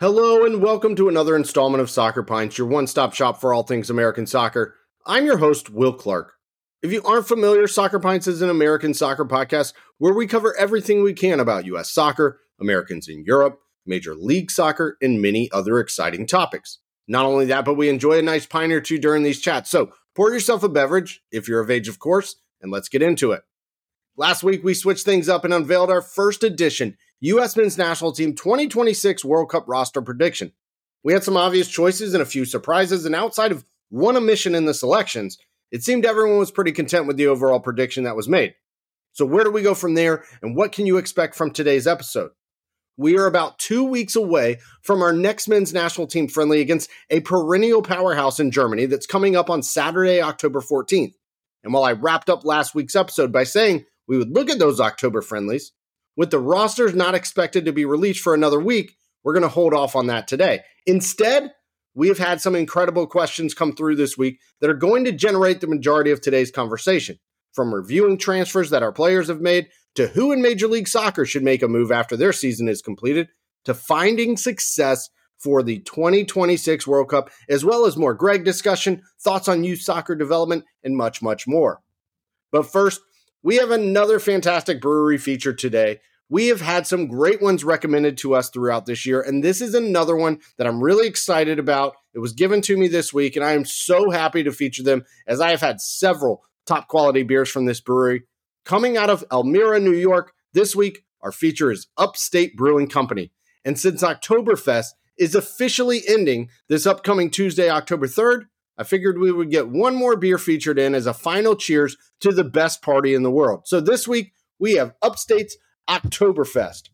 Hello and welcome to another installment of Soccer Pints, your one stop shop for all things American soccer. I'm your host, Will Clark. If you aren't familiar, Soccer Pints is an American soccer podcast where we cover everything we can about U.S. soccer, Americans in Europe, Major League Soccer, and many other exciting topics. Not only that, but we enjoy a nice pint or two during these chats. So pour yourself a beverage, if you're of age, of course, and let's get into it. Last week, we switched things up and unveiled our first edition U.S. men's national team 2026 World Cup roster prediction. We had some obvious choices and a few surprises, and outside of one omission in the selections, it seemed everyone was pretty content with the overall prediction that was made. So, where do we go from there, and what can you expect from today's episode? We are about two weeks away from our next men's national team friendly against a perennial powerhouse in Germany that's coming up on Saturday, October 14th. And while I wrapped up last week's episode by saying we would look at those October friendlies, with the rosters not expected to be released for another week, we're going to hold off on that today. Instead, we have had some incredible questions come through this week that are going to generate the majority of today's conversation. From reviewing transfers that our players have made to who in Major League Soccer should make a move after their season is completed, to finding success for the 2026 World Cup, as well as more Gregg discussion, thoughts on youth soccer development, and much, much more. But first, we have another fantastic brewery feature today. We have had some great ones recommended to us throughout this year, and this is another one that I'm really excited about. It was given to me this week, and I am so happy to feature them as I have had several top quality beers from this brewery. Coming out of Elmira, New York, this week, our feature is Upstate Brewing Company. And since Oktoberfest is officially ending this upcoming Tuesday, October 3rd, I figured we would get one more beer featured in as a final cheers to the best party in the world. So this week, we have Upstate's Oktoberfest.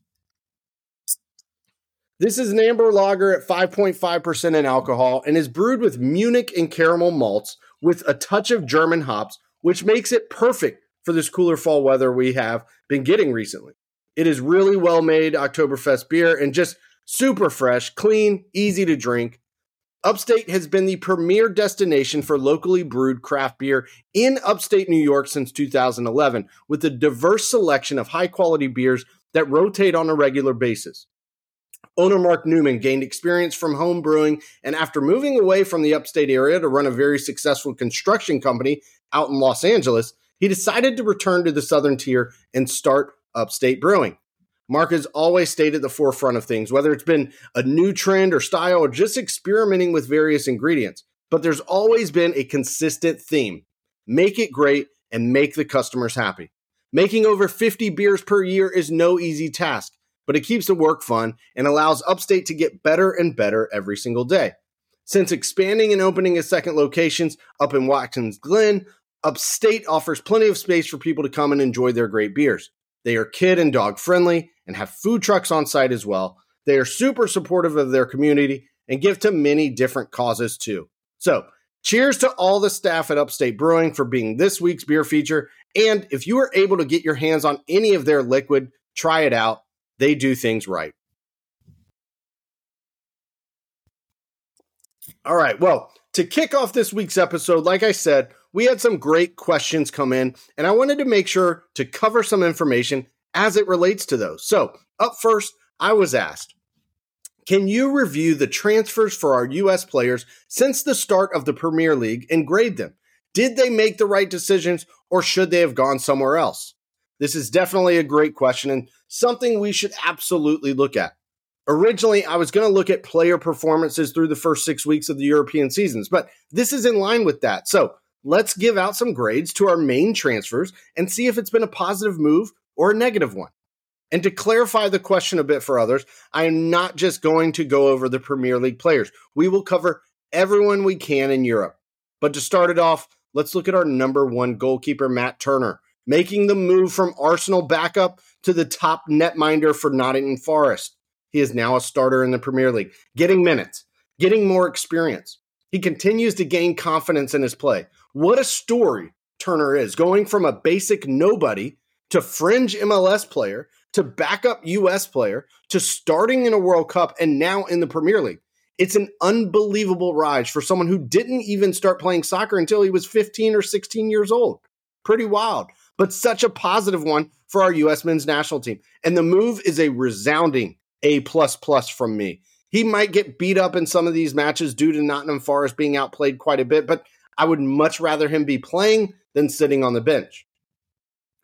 This is an amber lager at 5.5% in alcohol and is brewed with Munich and caramel malts with a touch of German hops, which makes it perfect for this cooler fall weather we have been getting recently. It is really well made Oktoberfest beer and just super fresh, clean, easy to drink. Upstate has been the premier destination for locally brewed craft beer in upstate New York since 2011, with a diverse selection of high quality beers that rotate on a regular basis. Owner Mark Newman gained experience from home brewing, and after moving away from the upstate area to run a very successful construction company out in Los Angeles, he decided to return to the southern tier and start upstate brewing. Mark has always stayed at the forefront of things, whether it's been a new trend or style or just experimenting with various ingredients. But there's always been a consistent theme make it great and make the customers happy. Making over 50 beers per year is no easy task, but it keeps the work fun and allows Upstate to get better and better every single day. Since expanding and opening a second locations up in Watkins Glen, Upstate offers plenty of space for people to come and enjoy their great beers. They are kid and dog friendly and have food trucks on site as well. They are super supportive of their community and give to many different causes too. So, cheers to all the staff at Upstate Brewing for being this week's beer feature. And if you are able to get your hands on any of their liquid, try it out. They do things right. All right. Well, to kick off this week's episode, like I said, we had some great questions come in, and I wanted to make sure to cover some information as it relates to those. So, up first, I was asked, can you review the transfers for our U.S. players since the start of the Premier League and grade them? Did they make the right decisions or should they have gone somewhere else? This is definitely a great question and something we should absolutely look at. Originally, I was going to look at player performances through the first six weeks of the European seasons, but this is in line with that. So let's give out some grades to our main transfers and see if it's been a positive move or a negative one. And to clarify the question a bit for others, I am not just going to go over the Premier League players. We will cover everyone we can in Europe. But to start it off, let's look at our number one goalkeeper, Matt Turner, making the move from Arsenal backup to the top netminder for Nottingham Forest. He is now a starter in the Premier League, getting minutes, getting more experience. He continues to gain confidence in his play. What a story Turner is, going from a basic nobody to fringe MLS player to backup US player to starting in a World Cup and now in the Premier League. It's an unbelievable rise for someone who didn't even start playing soccer until he was 15 or 16 years old. Pretty wild, but such a positive one for our US men's national team. And the move is a resounding A plus plus from me. He might get beat up in some of these matches due to Nottingham Forest being outplayed quite a bit, but I would much rather him be playing than sitting on the bench.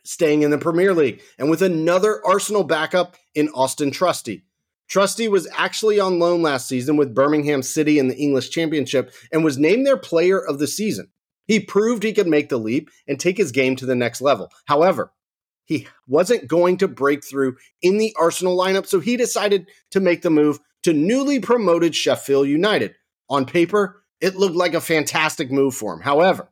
Staying in the Premier League and with another Arsenal backup in Austin Trusty. Trusty was actually on loan last season with Birmingham City in the English Championship and was named their player of the season. He proved he could make the leap and take his game to the next level. However, he wasn't going to break through in the Arsenal lineup, so he decided to make the move to newly promoted Sheffield United. On paper, it looked like a fantastic move for him. However,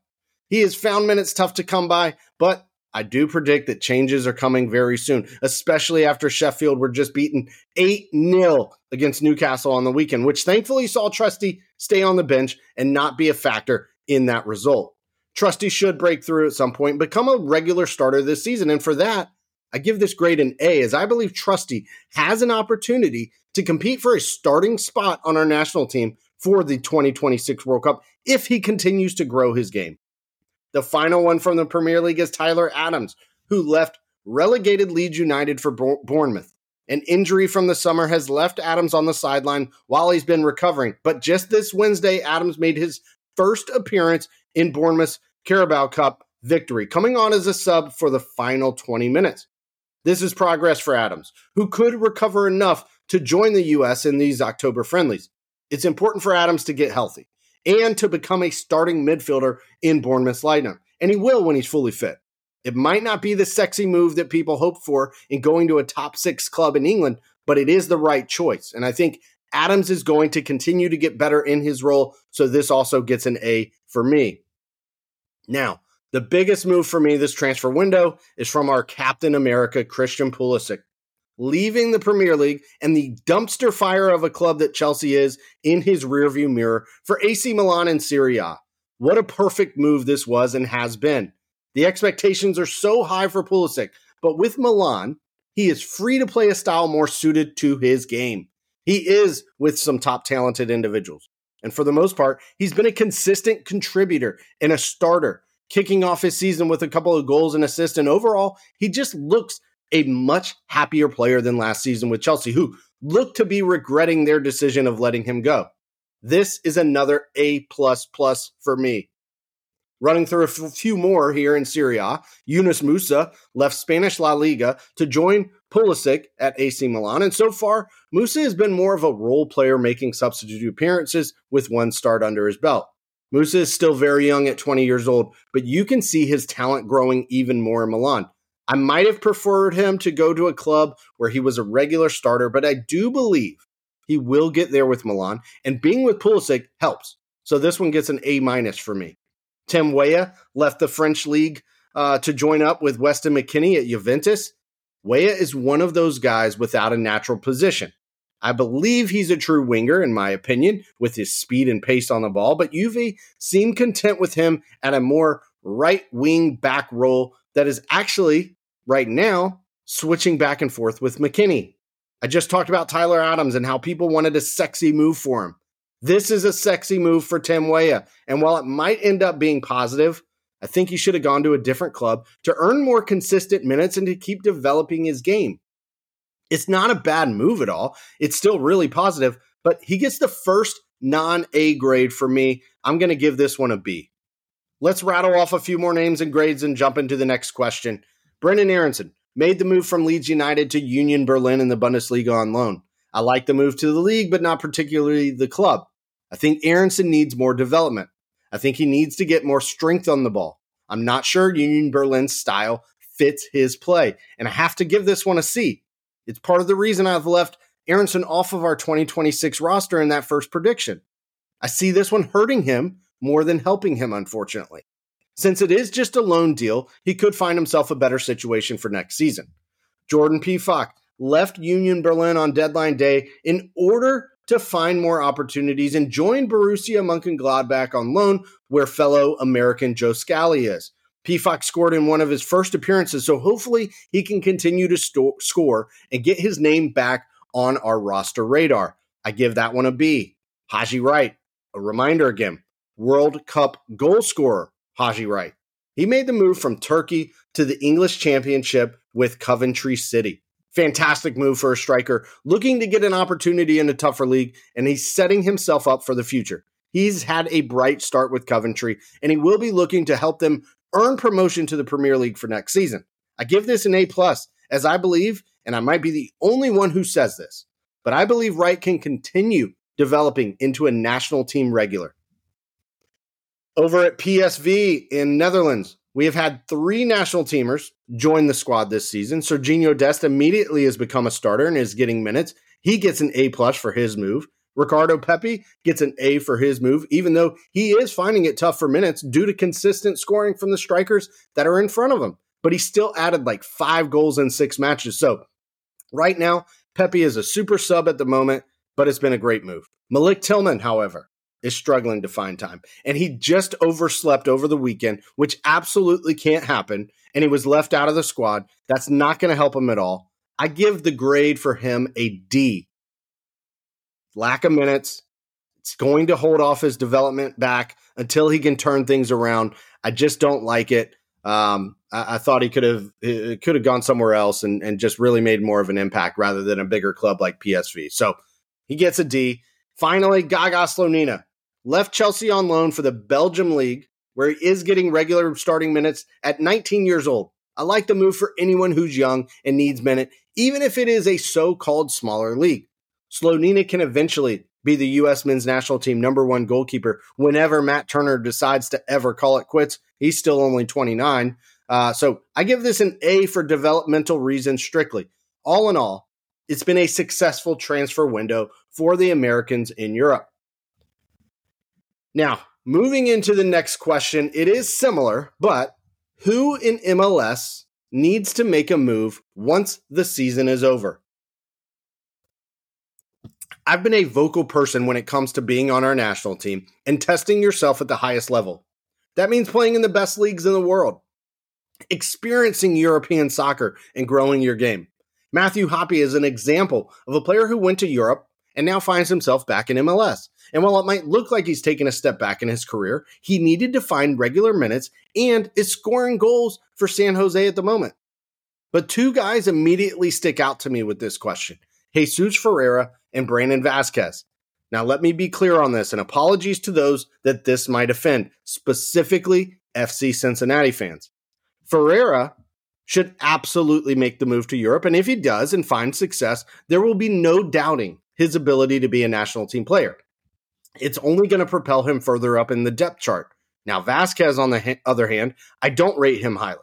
he has found minutes tough to come by, but I do predict that changes are coming very soon, especially after Sheffield were just beaten 8 0 against Newcastle on the weekend, which thankfully saw Trusty stay on the bench and not be a factor in that result. Trusty should break through at some point, become a regular starter this season. And for that, I give this grade an A, as I believe Trusty has an opportunity to compete for a starting spot on our national team for the 2026 World Cup if he continues to grow his game. The final one from the Premier League is Tyler Adams, who left relegated Leeds United for Bournemouth. An injury from the summer has left Adams on the sideline while he's been recovering. But just this Wednesday, Adams made his first appearance in Bournemouth's Carabao Cup victory, coming on as a sub for the final 20 minutes. This is progress for Adams, who could recover enough to join the U.S. in these October friendlies. It's important for Adams to get healthy and to become a starting midfielder in Bournemouth's lineup, and he will when he's fully fit. It might not be the sexy move that people hope for in going to a top six club in England, but it is the right choice. And I think Adams is going to continue to get better in his role. So this also gets an A for me. Now, the biggest move for me this transfer window is from our Captain America, Christian Pulisic, leaving the Premier League and the dumpster fire of a club that Chelsea is in his rearview mirror for AC Milan and Serie A. What a perfect move this was and has been. The expectations are so high for Pulisic, but with Milan, he is free to play a style more suited to his game. He is with some top talented individuals. And for the most part, he's been a consistent contributor and a starter, kicking off his season with a couple of goals and assists. And overall, he just looks a much happier player than last season with Chelsea, who look to be regretting their decision of letting him go. This is another A plus plus for me. Running through a few more here in Serie A, Yunus Musah left Spanish La Liga to join Pulisic at AC Milan, and so far, Musah has been more of a role player making substitute appearances with one start under his belt. Musah is still very young at 20 years old, but you can see his talent growing even more in Milan. I might have preferred him to go to a club where he was a regular starter, but I do believe he will get there with Milan, and being with Pulisic helps. So this one gets an A minus for me. Tim Weah left the French league uh, to join up with Weston McKennie at Juventus. Weah is one of those guys without a natural position. I believe he's a true winger, in my opinion, with his speed and pace on the ball, but Juve seemed content with him at a more right wing back role that is actually, right now, switching back and forth with McKennie. I just talked about Tyler Adams and how people wanted a sexy move for him. This is a sexy move for Tim Weah. And while it might end up being positive, I think he should have gone to a different club to earn more consistent minutes and to keep developing his game. It's not a bad move at all. It's still really positive, but he gets the first non A grade for me. I'm going to give this one a B. Let's rattle off a few more names and grades and jump into the next question. Brendan Aaronson made the move from Leeds United to Union Berlin in the Bundesliga on loan. I like the move to the league, but not particularly the club. I think Aaronson needs more development. I think he needs to get more strength on the ball. I'm not sure Union Berlin's style fits his play, and I have to give this one a C. It's part of the reason I've left Aaronson off of our 2026 roster in that first prediction. I see this one hurting him more than helping him, unfortunately. Since it is just a loan deal, he could find himself a better situation for next season. Jordan Pefok left Union Berlin on deadline day in order to find more opportunities and join Borussia Mönchengladbach on loan, where fellow American Joe Scally is. Pefok scored in one of his first appearances, so hopefully he can continue to sto- score and get his name back on our roster radar. I give that one a B. Haji Wright, a reminder again, World Cup goal scorer, Haji Wright. He made the move from Turkey to the English Championship with Coventry City. Fantastic move for a striker looking to get an opportunity in a tougher league, and he's setting himself up for the future. He's had a bright start with Coventry, and he will be looking to help them earn promotion to the Premier League for next season. I give this an A plus, as I believe, and I might be the only one who says this, but I believe Wright can continue developing into a national team regular. Over at PSV in Netherlands, we have had three national teamers join the squad this season. Sergiño Dest immediately has become a starter and is getting minutes. He gets an A plus for his move. Ricardo Pepi gets an A for his move, even though he is finding it tough for minutes due to consistent scoring from the strikers that are in front of him. But he still added like five goals in six matches. So right now, Pepi is a super sub at the moment, but it's been a great move. Malik Tillman, however, is struggling to find time. And he just overslept over the weekend, which absolutely can't happen. And he was left out of the squad. That's not going to help him at all. I give the grade for him a D. Lack of minutes. It's going to hold off his development back until he can turn things around. I just don't like it. Um, I, I, thought he could have could have gone somewhere else and, and just really made more of an impact rather than a bigger club like PSV. So he gets a D. Finally, Gaga Slonina left Chelsea on loan for the Belgium League, where he is getting regular starting minutes at 19 years old. I like the move for anyone who's young and needs minute, even if it is a so-called smaller league. Slonina can eventually be the U.S. men's national team number one goalkeeper whenever Matt Turner decides to ever call it quits. He's still only 29. Uh, so I give this an A for developmental reasons strictly. All in all, it's been a successful transfer window for the Americans in Europe. Now, moving into the next question, it is similar, but who in MLS needs to make a move once the season is over? I've been a vocal person when it comes to being on our national team and testing yourself at the highest level. That means playing in the best leagues in the world, experiencing European soccer, and growing your game. Matthew Hoppe is an example of a player who went to Europe and now finds himself back in MLS. And while it might look like he's taken a step back in his career, he needed to find regular minutes and is scoring goals for San Jose at the moment. But two guys immediately stick out to me with this question Jesus Ferreira and Brandon Vazquez. Now, let me be clear on this, and apologies to those that this might offend, specifically FC Cincinnati fans. Ferreira should absolutely make the move to Europe, and if he does and finds success, there will be no doubting his ability to be a national team player. It's only going to propel him further up in the depth chart. Now, Vazquez, on the ha- other hand, I don't rate him highly.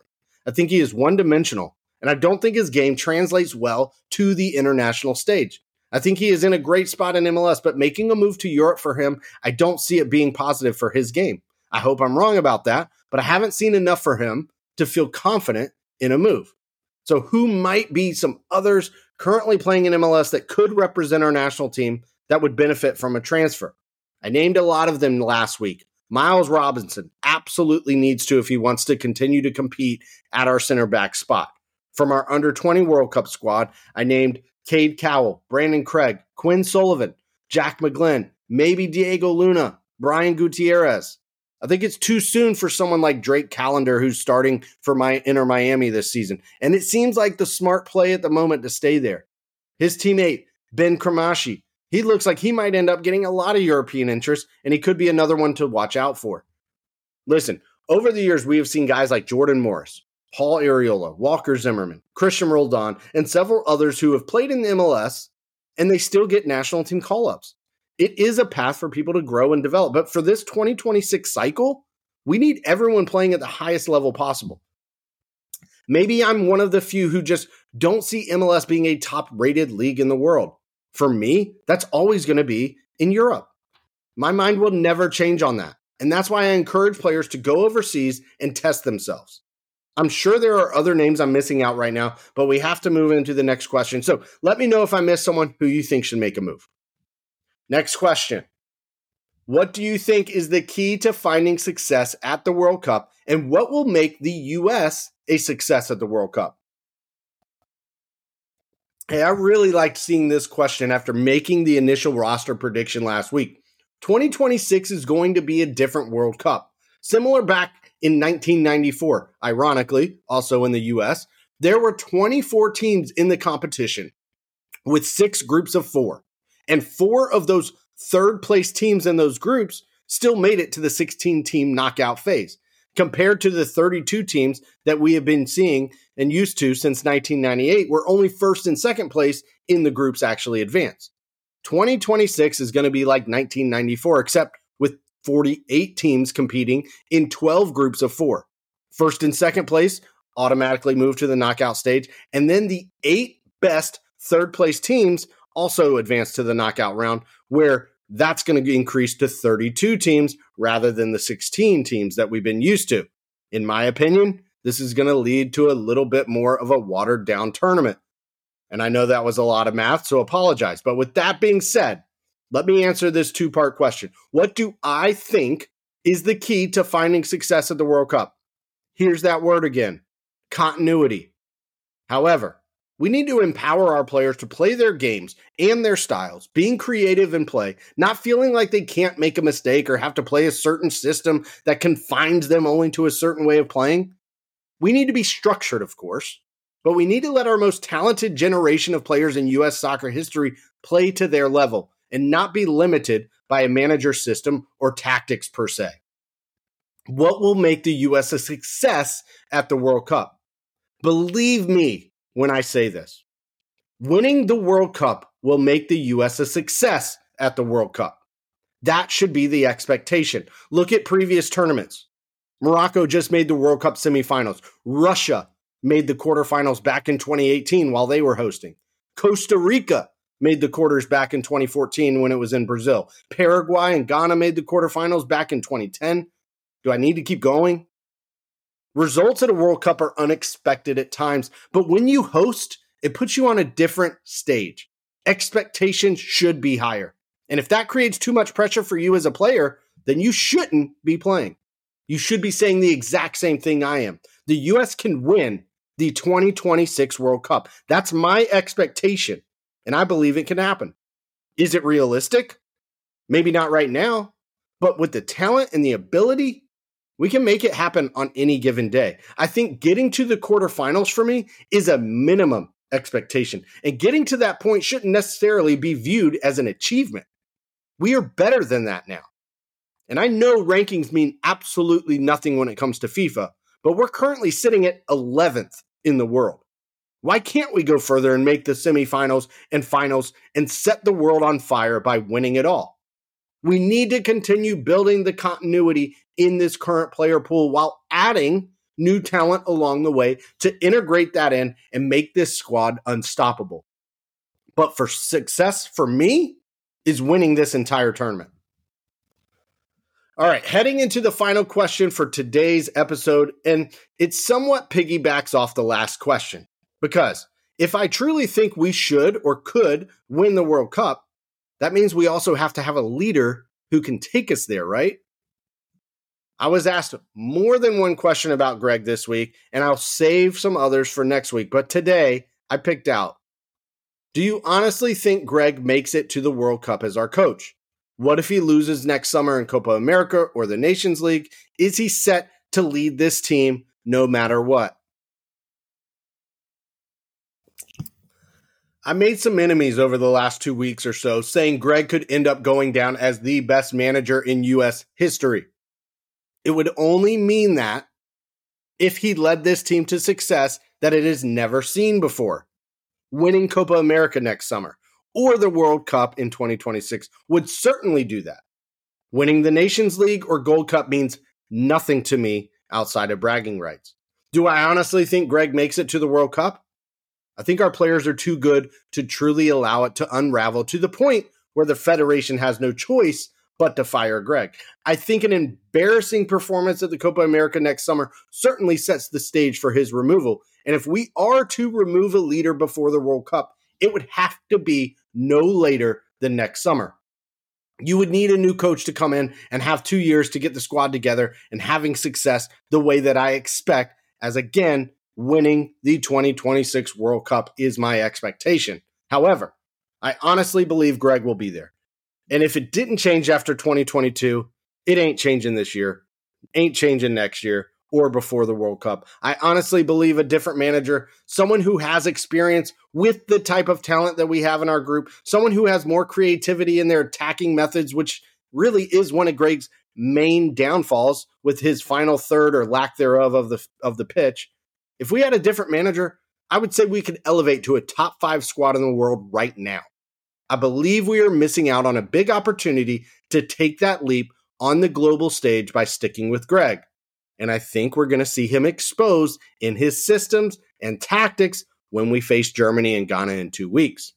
I think he is one dimensional, and I don't think his game translates well to the international stage. I think he is in a great spot in MLS, but making a move to Europe for him, I don't see it being positive for his game. I hope I'm wrong about that, but I haven't seen enough for him to feel confident in a move. So, who might be some others currently playing in MLS that could represent our national team that would benefit from a transfer? I named a lot of them last week. Miles Robinson absolutely needs to if he wants to continue to compete at our center back spot. From our under 20 World Cup squad, I named Cade Cowell, Brandan Craig, Quinn Sullivan, Jack McGlynn, maybe Diego Luna, Brian Gutierrez. I think it's too soon for someone like Drake Callender, who's starting for my Inter Miami this season. And it seems like the smart play at the moment to stay there. His teammate, Ben Cremaschi, he looks like he might end up getting a lot of European interest, and he could be another one to watch out for. Listen, over the years, we have seen guys like Jordan Morris, Paul Arriola, Walker Zimmerman, Cristian Roldan, and several others who have played in the MLS and they still get national team call ups. It is a path for people to grow and develop. But for this 2026 cycle, we need everyone playing at the highest level possible. Maybe I'm one of the few who just don't see MLS being a top rated league in the world. For me, that's always going to be in Europe. My mind will never change on that. And that's why I encourage players to go overseas and test themselves. I'm sure there are other names I'm missing out right now, but we have to move into the next question. So let me know if I missed someone who you think should make a move. Next question. What do you think is the key to finding success at the World Cup, and what will make the U.S. a success at the World Cup? Hey, I really liked seeing this question after making the initial roster prediction last week. 2026 is going to be a different World Cup. Similar back in 1994, ironically, also in the US, There were 24 teams in the competition with six groups of four. And four of those third place teams in those groups still made it to the 16 team knockout phase compared to the 32 teams that we have been seeing and used to since 1998, where only first and second place in the groups actually advance. 2026 is going to be like 1994, except with 48 teams competing in 12 groups of four. First and second place automatically move to the knockout stage, and then the eight best third place teams also advance to the knockout round, where that's going to increase to 32 teams rather than the 16 teams that we've been used to. In my opinion, this is going to lead to a little bit more of a watered down tournament. And I know that was a lot of math, so apologize. But with that being said, let me answer this two part question. What do I think is the key to finding success at the World Cup? Here's that word again continuity. However, we need to empower our players to play their games and their styles, being creative in play, not feeling like they can't make a mistake or have to play a certain system that confines them only to a certain way of playing. We need to be structured, of course, but we need to let our most talented generation of players in U.S. soccer history play to their level and not be limited by a manager system or tactics per se. What will make the U.S. a success at the World Cup? Believe me, when I say this. Winning the World Cup will make the U.S. a success at the World Cup. That should be the expectation. Look at previous tournaments. Morocco just made the World Cup semifinals. Russia made the quarterfinals back in 2018 while they were hosting. Costa Rica made the quarters back in 2014 when it was in Brazil. Paraguay and Ghana made the quarterfinals back in 2010. Do I need to keep going? Results at a World Cup are unexpected at times, but when you host, it puts you on a different stage. Expectations should be higher. And if that creates too much pressure for you as a player, then you shouldn't be playing. You should be saying the exact same thing I am. The US can win the 2026 World Cup. That's my expectation, and I believe it can happen. Is it realistic? Maybe not right now, but with the talent and the ability, we can make it happen on any given day. I think getting to the quarterfinals for me is a minimum expectation. And getting to that point shouldn't necessarily be viewed as an achievement. We are better than that now. And I know rankings mean absolutely nothing when it comes to FIFA, but we're currently sitting at 11th in the world. Why can't we go further and make the semifinals and finals and set the world on fire by winning it all? We need to continue building the continuity in this current player pool while adding new talent along the way to integrate that in and make this squad unstoppable. But for success for me is winning this entire tournament. All right, heading into the final question for today's episode, and it somewhat piggybacks off the last question. Because if I truly think we should or could win the World Cup, that means we also have to have a leader who can take us there, right? I was asked more than one question about Gregg this week, and I'll save some others for next week. But today, I picked out Do you honestly think Gregg makes it to the World Cup as our coach? What if he loses next summer in Copa America or the Nations League? Is he set to lead this team no matter what? I made some enemies over the last two weeks or so saying Gregg could end up going down as the best manager in U.S. history. It would only mean that if he led this team to success that it has never seen before. Winning Copa America next summer or the World Cup in 2026 would certainly do that. Winning the Nations League or Gold Cup means nothing to me outside of bragging rights. Do I honestly think Gregg makes it to the World Cup? I think our players are too good to truly allow it to unravel to the point where the Federation has no choice but to fire Gregg. I think an embarrassing performance at the Copa America next summer certainly sets the stage for his removal. And if we are to remove a leader before the World Cup, it would have to be no later than next summer. You would need a new coach to come in and have two years to get the squad together and having success the way that I expect, as again, winning the 2026 World Cup is my expectation. However, I honestly believe Gregg will be there. And if it didn't change after 2022, it ain't changing this year, ain't changing next year, or before the World Cup. I honestly believe a different manager, someone who has experience with the type of talent that we have in our group, someone who has more creativity in their attacking methods, which really is one of Gregg's main downfalls with his final third or lack thereof of the of the pitch. If we had a different manager, I would say we could elevate to a top 5 squad in the world right now. I believe we are missing out on a big opportunity to take that leap on the global stage by sticking with Gregg. And I think we're going to see him exposed in his systems and tactics when we face Germany and Ghana in two weeks.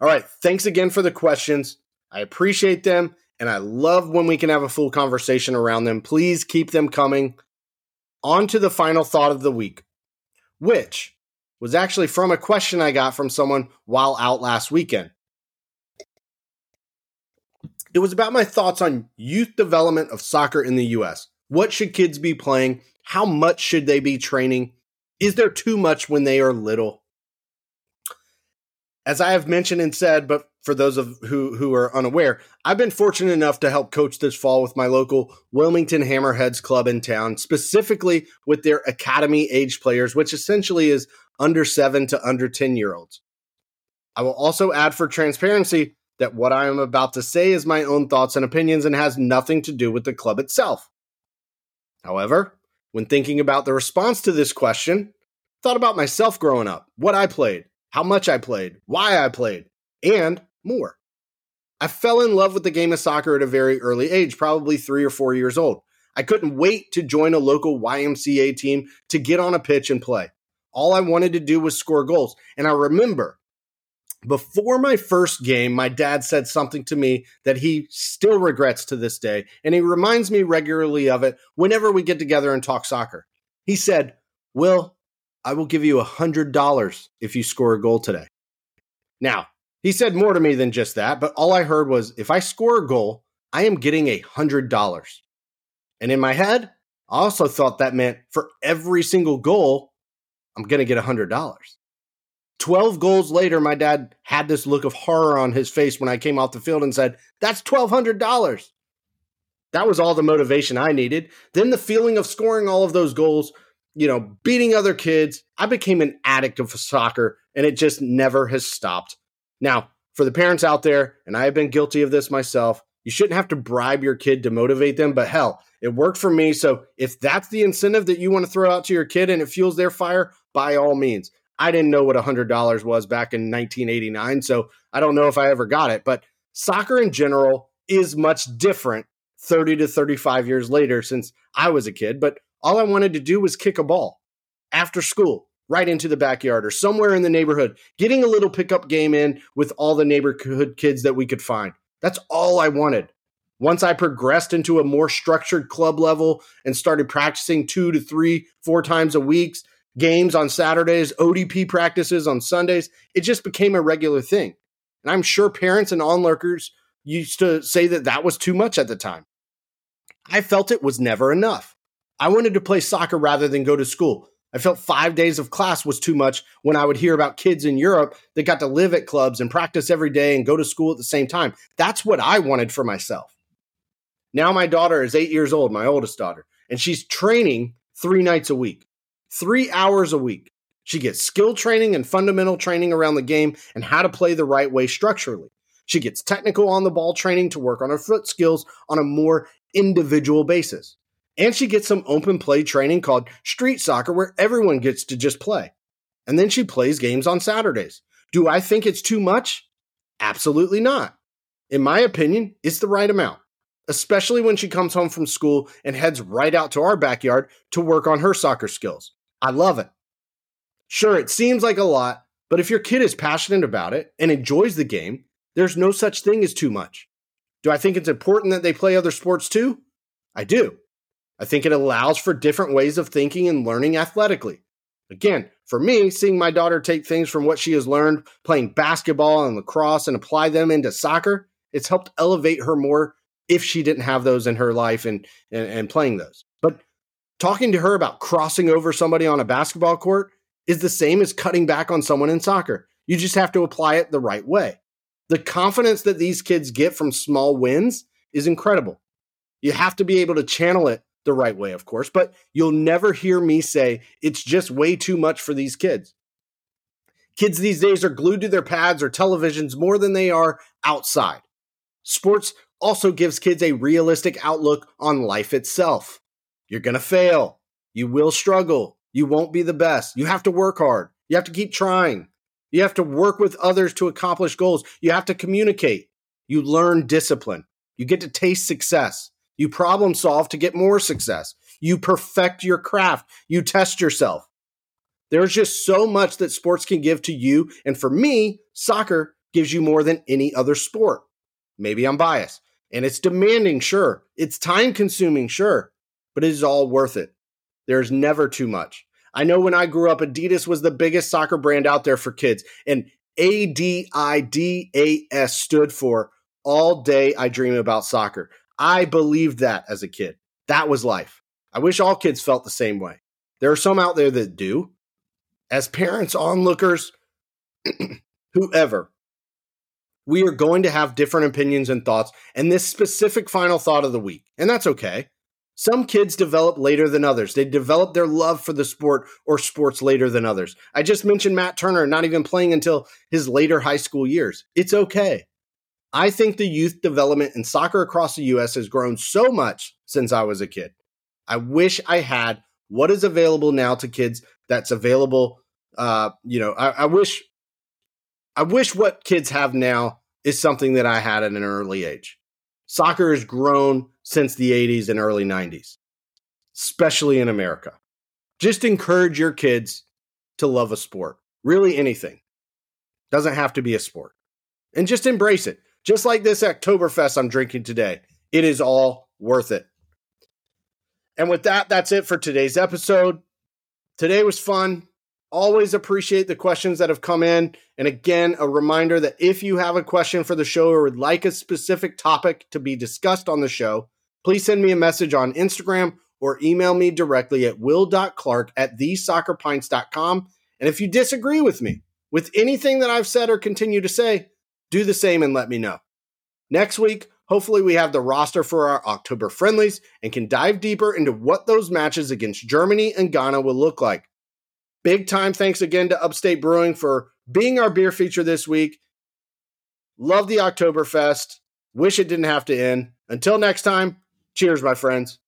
All right. Thanks again for the questions. I appreciate them. And I love when we can have a full conversation around them. Please keep them coming. On to the final thought of the week, which was actually from a question I got from someone while out last weekend. It was about my thoughts on youth development of soccer in the US. What should kids be playing? How much should they be training? Is there too much when they are little? As I have mentioned and said, but for those of who who are unaware, I've been fortunate enough to help coach this fall with my local Wilmington Hammerheads club in town, specifically with their academy age players, which essentially is under 7 to under 10 year olds. I will also add for transparency that what I am about to say is my own thoughts and opinions and has nothing to do with the club itself. However, when thinking about the response to this question, thought about myself growing up, what I played, how much I played, why I played, and more. I fell in love with the game of soccer at a very early age, probably three or four years old. I couldn't wait to join a local YMCA team to get on a pitch and play. All I wanted to do was score goals. And I remember before my first game, my dad said something to me that he still regrets to this day. And he reminds me regularly of it whenever we get together and talk soccer. He said, Will, I will give you a $100 if you score a goal today. Now, he said more to me than just that, but all I heard was if I score a goal, I am getting a $100. And in my head, I also thought that meant for every single goal, I'm to get a $100. 12 goals later, my dad had this look of horror on his face when I came off the field and said, That's $1,200. That was all the motivation I needed. Then the feeling of scoring all of those goals, you know, beating other kids. I became an addict of soccer and it just never has stopped. Now, for the parents out there, and I have been guilty of this myself, you shouldn't have to bribe your kid to motivate them, but hell, it worked for me. So if that's the incentive that you want to throw out to your kid and it fuels their fire, by all means. I didn't know what $100 was back in 1989, so I don't know if I ever got it, but soccer in general is much different 30 to 35 years later since I was a kid, but all I wanted to do was kick a ball after school right into the backyard or somewhere in the neighborhood, getting a little pickup game in with all the neighborhood kids that we could find. That's all I wanted. Once I progressed into a more structured club level and started practicing two to three, four times a week, games on Saturdays, ODP practices on Sundays, it just became a regular thing. And I'm sure parents and onlookers used to say that that was too much at the time. I felt it was never enough. I wanted to play soccer rather than go to school. I felt five days of class was too much when I would hear about kids in Europe that got to live at clubs and practice every day and go to school at the same time. That's what I wanted for myself. Now my daughter is eight years old, my oldest daughter, and she's training three nights a week, three hours a week. She gets skill training and fundamental training around the game and how to play the right way structurally. She gets technical on the ball training to work on her foot skills on a more individual basis. And she gets some open play training called street soccer where everyone gets to just play. And then she plays games on Saturdays. Do I think it's too much? Absolutely not. In my opinion, it's the right amount, especially when she comes home from school and heads right out to our backyard to work on her soccer skills. I love it. Sure, it seems like a lot, but if your kid is passionate about it and enjoys the game, there's no such thing as too much. Do I think it's important that they play other sports too? I do. I think it allows for different ways of thinking and learning athletically. Again, for me, seeing my daughter take things from what she has learned playing basketball and lacrosse and apply them into soccer, it's helped elevate her more if she didn't have those in her life and, and, and playing those. But talking to her about crossing over somebody on a basketball court is the same as cutting back on someone in soccer. You just have to apply it the right way. The confidence that these kids get from small wins is incredible. You have to be able to channel it the right way, of course, but you'll never hear me say it's just way too much for these kids. Kids these days are glued to their pads or televisions more than they are outside. Sports also gives kids a realistic outlook on life itself. You're going to fail. You will struggle. You won't be the best. You have to work hard. You have to keep trying. You have to work with others to accomplish goals. You have to communicate. You learn discipline. You get to taste success. You problem solve to get more success. You perfect your craft. You test yourself. There's just so much that sports can give to you. And for me, soccer gives you more than any other sport. Maybe I'm biased. And it's demanding, sure. It's time consuming, sure. But it is all worth it. There's never too much. I know when I grew up, Adidas was the biggest soccer brand out there for kids. And A D I D A S stood for All Day I Dream About Soccer. I believed that as a kid. That was life. I wish all kids felt the same way. There are some out there that do. As parents, onlookers, whoever, we are going to have different opinions and thoughts and this specific final thought of the week. And that's okay. Some kids develop later than others. They develop their love for the sport or sports later than others. I just mentioned Matt Turner not even playing until his later high school years. It's okay. I think the youth development in soccer across the US has grown so much since I was a kid. I wish I had what is available now to kids that's available. Uh, you know, I, I wish I wish what kids have now is something that I had at an early age. Soccer has grown since the 80s and early 90s, especially in America. Just encourage your kids to love a sport, really anything. Doesn't have to be a sport. And just embrace it. Just like this Oktoberfest I'm drinking today, it is all worth it. And with that, that's it for today's episode. Today was fun. Always appreciate the questions that have come in. And again, a reminder that if you have a question for the show or would like a specific topic to be discussed on the show, please send me a message on Instagram or email me directly at will.clark at thesoccerpints.com. And if you disagree with me with anything that I've said or continue to say, do the same and let me know. Next week, hopefully, we have the roster for our October friendlies and can dive deeper into what those matches against Germany and Ghana will look like. Big time thanks again to Upstate Brewing for being our beer feature this week. Love the Oktoberfest. Wish it didn't have to end. Until next time, cheers, my friends.